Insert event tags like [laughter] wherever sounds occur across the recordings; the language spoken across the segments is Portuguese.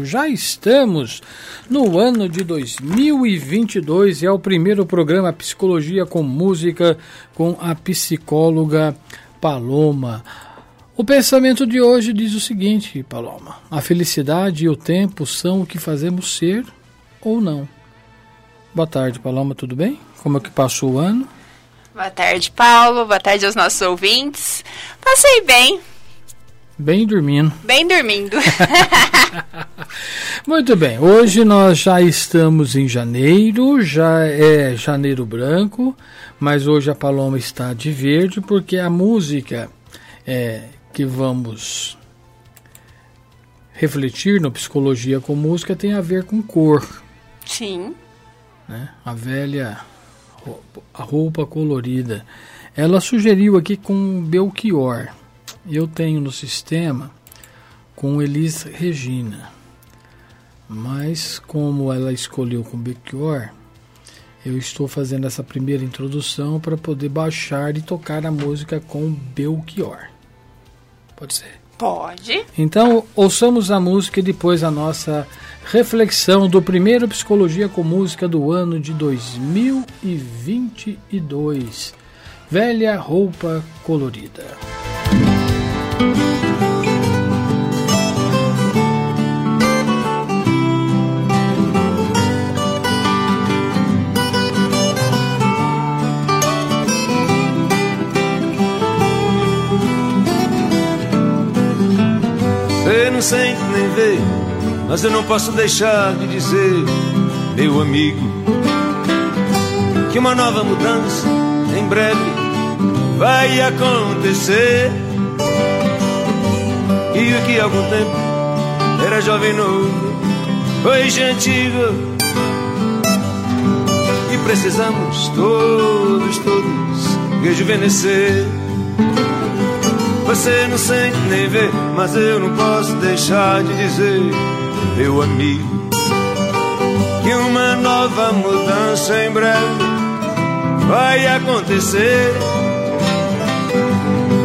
Já estamos no ano de 2022 e é o primeiro programa Psicologia com Música com a psicóloga Paloma. O pensamento de hoje diz o seguinte, Paloma: a felicidade e o tempo são o que fazemos ser ou não. Boa tarde, Paloma, tudo bem? Como é que passou o ano? Boa tarde, Paulo. Boa tarde aos nossos ouvintes. Passei bem, Bem dormindo. Bem dormindo. [laughs] Muito bem, hoje nós já estamos em janeiro, já é janeiro branco, mas hoje a Paloma está de verde porque a música é, que vamos refletir no Psicologia com Música tem a ver com cor. Sim. Né? A velha a roupa colorida. Ela sugeriu aqui com Belchior eu tenho no sistema com Elis Regina. Mas como ela escolheu com Belchior, eu estou fazendo essa primeira introdução para poder baixar e tocar a música com Belchior. Pode ser? Pode. Então, ouçamos a música e depois a nossa reflexão do primeiro Psicologia com Música do ano de 2022. Velha roupa colorida. Você não sente nem vê, mas eu não posso deixar de dizer, meu amigo, que uma nova mudança em breve vai acontecer. E o que algum tempo era jovem novo, hoje antigo. E precisamos todos, todos rejuvenescer. Você não sente nem vê, mas eu não posso deixar de dizer, meu amigo, que uma nova mudança em breve vai acontecer.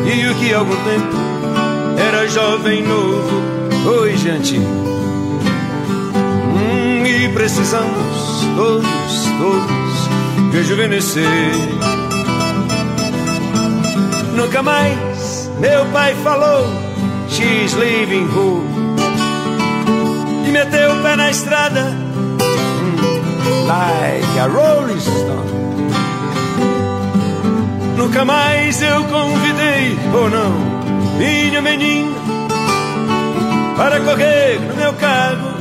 E o que algum tempo era jovem novo, hoje antigo. Hum, e precisamos todos, todos rejuvenescer. Nunca mais meu pai falou, she's leaving home. E meteu o pé na estrada, hum, like a rolling stone. Nunca mais eu convidei, ou oh não, minha menina, para correr no meu carro.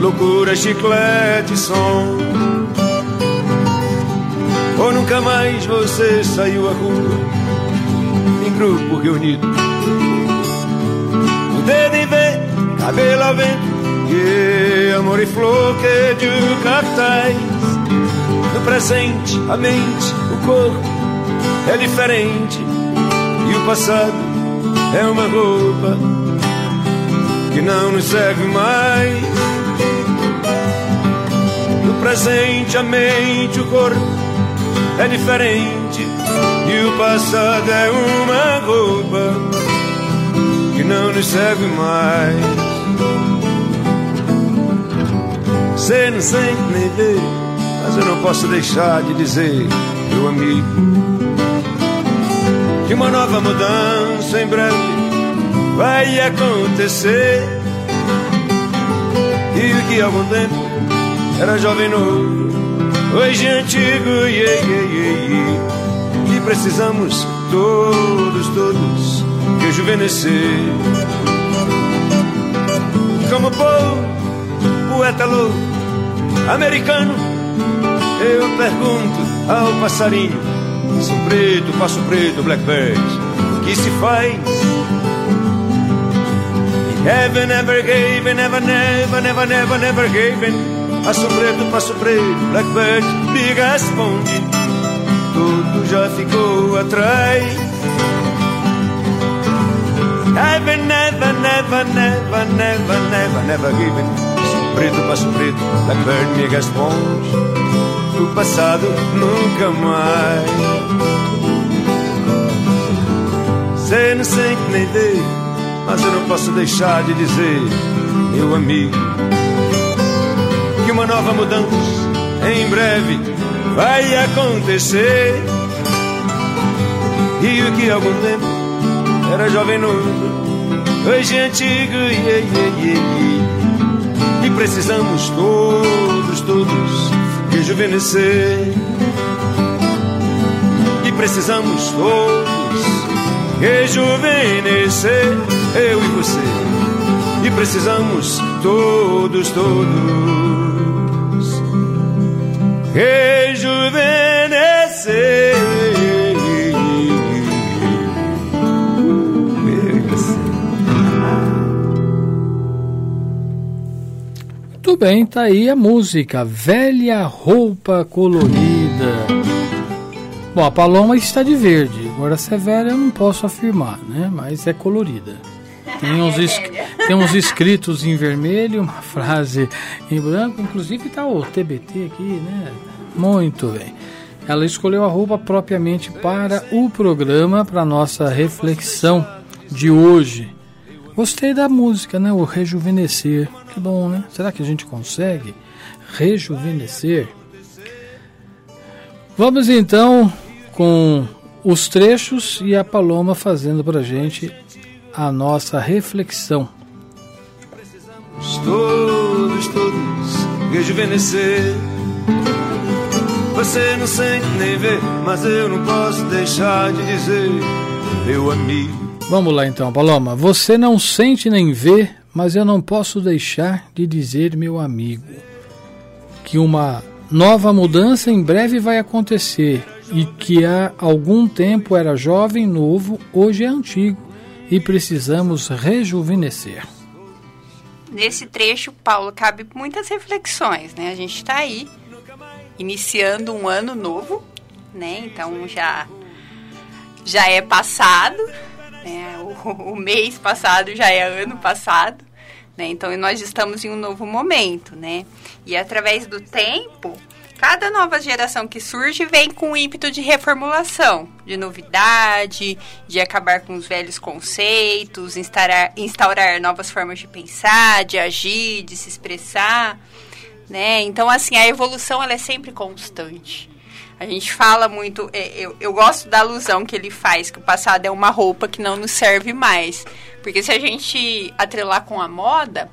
Loucura, chiclete, som. Ou nunca mais você saiu à rua em grupo reunido. O dedo em ver, cabelo ao vento, e amor e flor que de cartaz. No presente, a mente, o corpo é diferente, e o passado é uma roupa que não nos serve mais. No presente, a mente, o corpo é diferente e o passado é uma roupa que não nos serve mais. Você não sente nem vê, mas eu não posso deixar de dizer, meu amigo, uma nova mudança em breve vai acontecer. E o que há algum tempo era jovem novo, hoje antigo, yeah, yeah, yeah, yeah precisamos todos, todos rejuvenescer. Como povo, poeta louco, americano, eu pergunto ao passarinho, passo preto, passo preto, blackbird, o que se faz? Heaven never gave, never, never, never, never, never gave. Passo preto, passo preto, blackbird, me responde tudo já ficou atrás. Never, never, never, never, never, never, never given. Preto, passo preto, Blackbird me responde. O passado nunca mais. Você não sente nem vê, mas eu não posso deixar de dizer, meu amigo, que uma nova mudança em breve vai acontecer. E o que há algum tempo era jovem novo, hoje é antigo, e precisamos todos, todos rejuvenescer. Precisamos todos rejuvenescer, eu e você. E precisamos todos, todos rejuvenescer. Muito bem, tá aí a música Velha Roupa Colorida. Bom, a paloma está de verde, agora se é velha eu não posso afirmar, né? Mas é colorida. Tem [laughs] uns, es... tem uns escritos em vermelho, uma frase em branco, inclusive tá o TBT aqui, né? Muito bem. Ela escolheu a roupa propriamente para o programa, para nossa reflexão de hoje. Gostei da música, né? O rejuvenescer. Que bom, né? Será que a gente consegue rejuvenescer? Vamos então com os trechos e a Paloma fazendo para gente a nossa reflexão. Todos, todos rejuvenescer. Você não sente nem vê, mas eu não posso deixar de dizer, meu amigo. Vamos lá então, Paloma. Você não sente nem vê, mas eu não posso deixar de dizer, meu amigo, que uma nova mudança em breve vai acontecer e que há algum tempo era jovem, novo, hoje é antigo e precisamos rejuvenescer. Nesse trecho, Paulo, cabe muitas reflexões, né? A gente está aí iniciando um ano novo, né? Então já já é passado, né? O, o mês passado já é ano passado, né? Então nós estamos em um novo momento, né? E através do tempo, cada nova geração que surge vem com o ímpeto de reformulação, de novidade, de acabar com os velhos conceitos, instaurar, instaurar novas formas de pensar, de agir, de se expressar né? Então, assim, a evolução ela é sempre constante. A gente fala muito, é, eu, eu gosto da alusão que ele faz, que o passado é uma roupa que não nos serve mais. Porque se a gente atrelar com a moda,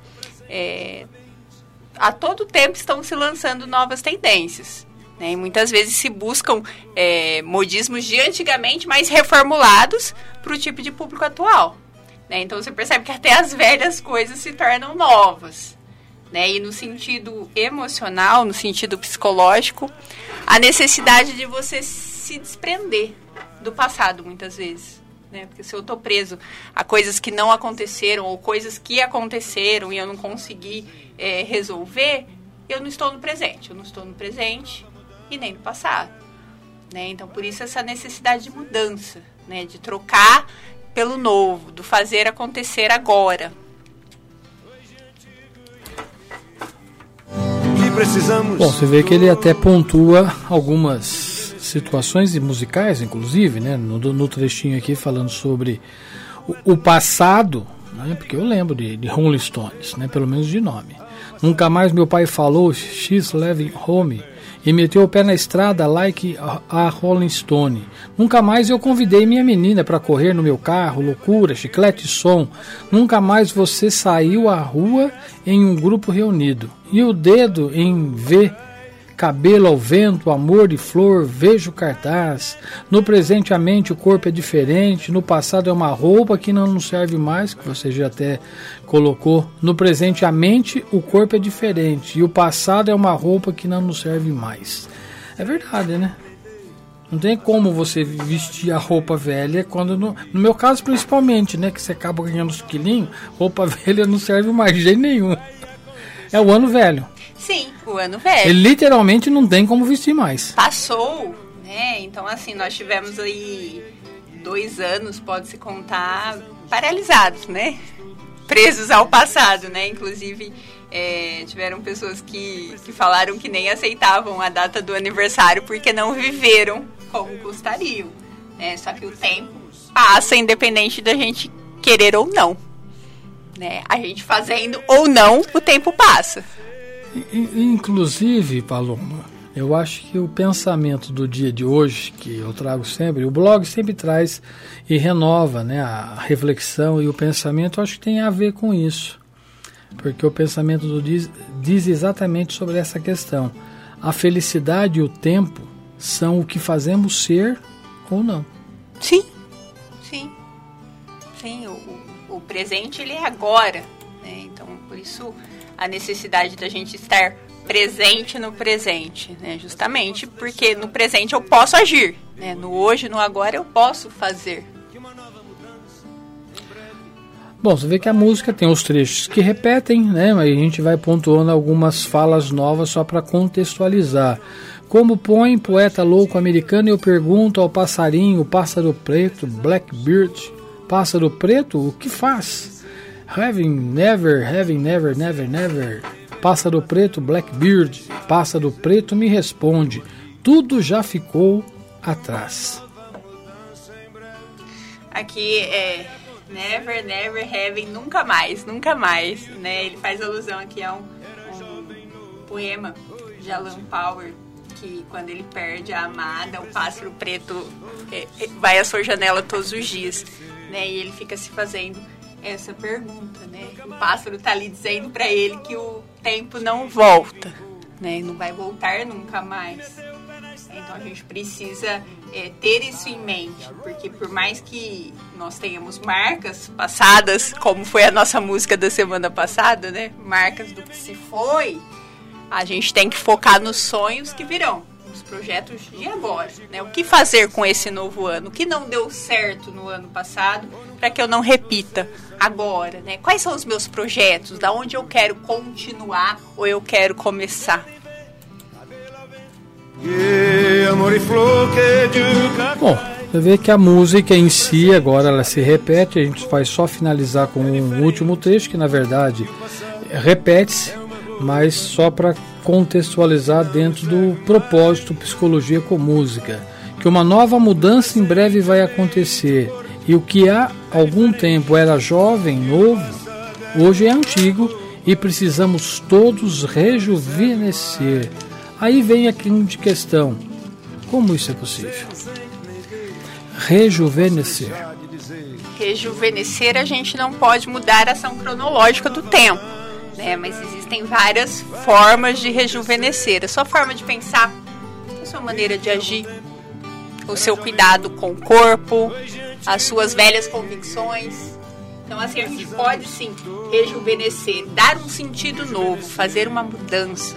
é, a todo tempo estão se lançando novas tendências. Né? E muitas vezes se buscam é, modismos de antigamente, mas reformulados para o tipo de público atual. Né? Então você percebe que até as velhas coisas se tornam novas né? E no sentido emocional, no sentido psicológico, a necessidade de você se desprender do passado, muitas vezes. Né? Porque se eu estou preso a coisas que não aconteceram ou coisas que aconteceram e eu não consegui é, resolver, eu não estou no presente. Eu não estou no presente e nem no passado. Né? Então, por isso, essa necessidade de mudança, né? de trocar pelo novo, do fazer acontecer agora. precisamos. Bom, você vê que ele até pontua algumas situações musicais, inclusive, né? No, no trechinho aqui falando sobre o, o passado, né? Porque eu lembro de, de Rolling Stones, né? Pelo menos de nome. Nunca mais meu pai falou X Levin Home e meteu o pé na estrada like a Rolling Stone. Nunca mais eu convidei minha menina para correr no meu carro, loucura, chiclete som. Nunca mais você saiu à rua em um grupo reunido. E o dedo em V cabelo ao vento, amor e flor, vejo cartaz. No presente a mente o corpo é diferente, no passado é uma roupa que não nos serve mais, que você já até colocou. No presente a mente o corpo é diferente e o passado é uma roupa que não nos serve mais. É verdade, né? Não tem como você vestir a roupa velha quando, no, no meu caso principalmente, né, que você acaba ganhando os quilinhos, roupa [laughs] velha não serve mais de jeito nenhum. É o ano velho. Sim, o ano velho. Ele literalmente não tem como vestir mais. Passou, né? Então, assim, nós tivemos aí dois anos, pode-se contar, paralisados, né? Presos ao passado, né? Inclusive, é, tiveram pessoas que, que falaram que nem aceitavam a data do aniversário porque não viveram como gostariam. Né? Só que o tempo passa, independente da gente querer ou não. Né? A gente fazendo ou não, o tempo passa. Inclusive, Paloma, eu acho que o pensamento do dia de hoje, que eu trago sempre, o blog sempre traz e renova né, a reflexão e o pensamento, acho que tem a ver com isso. Porque o pensamento do diz, diz exatamente sobre essa questão. A felicidade e o tempo são o que fazemos ser ou não. Sim, sim. Sim, o, o presente ele é agora. Né? Então, por isso a necessidade da gente estar presente no presente, né? Justamente porque no presente eu posso agir, né? No hoje, no agora eu posso fazer. Bom, você vê que a música tem os trechos que repetem, né? Mas a gente vai pontuando algumas falas novas só para contextualizar. Como põe poeta louco americano, eu pergunto ao passarinho, pássaro preto, Blackbird, pássaro preto, o que faz? Having never, having never, never, never. Pássaro preto, Blackbeard, pássaro preto me responde: tudo já ficou atrás. Aqui é never, never, having, nunca mais, nunca mais, né? Ele faz alusão aqui a um, um poema de Alan Power que quando ele perde a amada, o pássaro preto é, é, vai à sua janela todos os dias, né? E ele fica se fazendo essa pergunta, né? O pássaro tá ali dizendo para ele que o tempo não volta, né? Não vai voltar nunca mais. Então a gente precisa é, ter isso em mente, porque por mais que nós tenhamos marcas passadas, como foi a nossa música da semana passada, né? Marcas do que se foi, a gente tem que focar nos sonhos que virão, projetos de agora, né? O que fazer com esse novo ano? O que não deu certo no ano passado para que eu não repita agora, né? Quais são os meus projetos? Da onde eu quero continuar ou eu quero começar? Bom, você vê que a música em si agora ela se repete, a gente vai só finalizar com um último trecho que na verdade repete-se, mas só para contextualizar dentro do propósito Psicologia com Música, que uma nova mudança em breve vai acontecer e o que há algum tempo era jovem, novo, hoje é antigo e precisamos todos rejuvenescer. Aí vem aqui de questão: como isso é possível? Rejuvenescer. Rejuvenescer a gente não pode mudar a ação cronológica do tempo, né? Mas existem várias formas de rejuvenescer. A sua forma de pensar, a sua maneira de agir, o seu cuidado com o corpo, as suas velhas convicções. Então, assim, a gente pode sim rejuvenescer, dar um sentido novo, fazer uma mudança.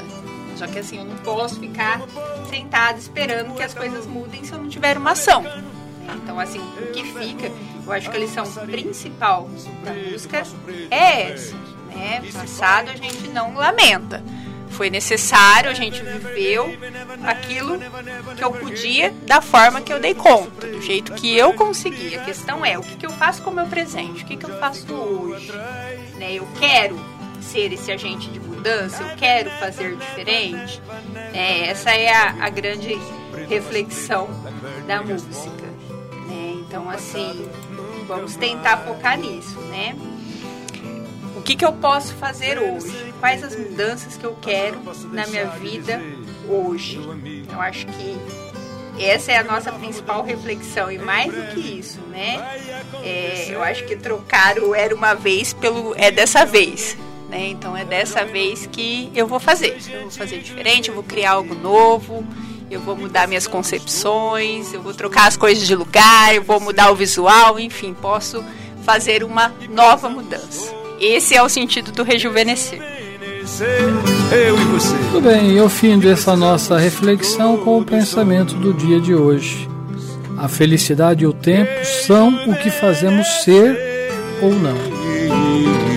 Só que assim, eu não posso ficar sentado esperando que as coisas mudem se eu não tiver uma ação. Então, assim, o que fica, eu acho que a lição principal da música é essa. Né? Passado a gente não lamenta foi necessário, a gente viveu aquilo que eu podia da forma que eu dei conta, do jeito que eu consegui. A questão é o que, que eu faço com o meu presente, o que, que eu faço hoje. Né? Eu quero ser esse agente de mudança, eu quero fazer diferente. É, essa é a, a, grande reflexão da música. Né? Então, assim, vamos tentar focar nisso, né? O que, que eu posso fazer hoje? Quais as mudanças que eu quero na minha vida hoje? Eu acho que essa é a nossa principal reflexão e mais do que isso, né? É, eu acho que trocar o era uma vez pelo é dessa vez, né? Então é dessa vez que eu vou fazer. Eu vou fazer diferente, eu vou criar algo novo, eu vou mudar minhas concepções, eu vou trocar as coisas de lugar, eu vou mudar o visual, enfim, posso fazer uma nova mudança. Esse é o sentido do rejuvenescer. Tudo bem, e eu fim dessa nossa reflexão com o pensamento do dia de hoje. A felicidade e o tempo são o que fazemos ser ou não.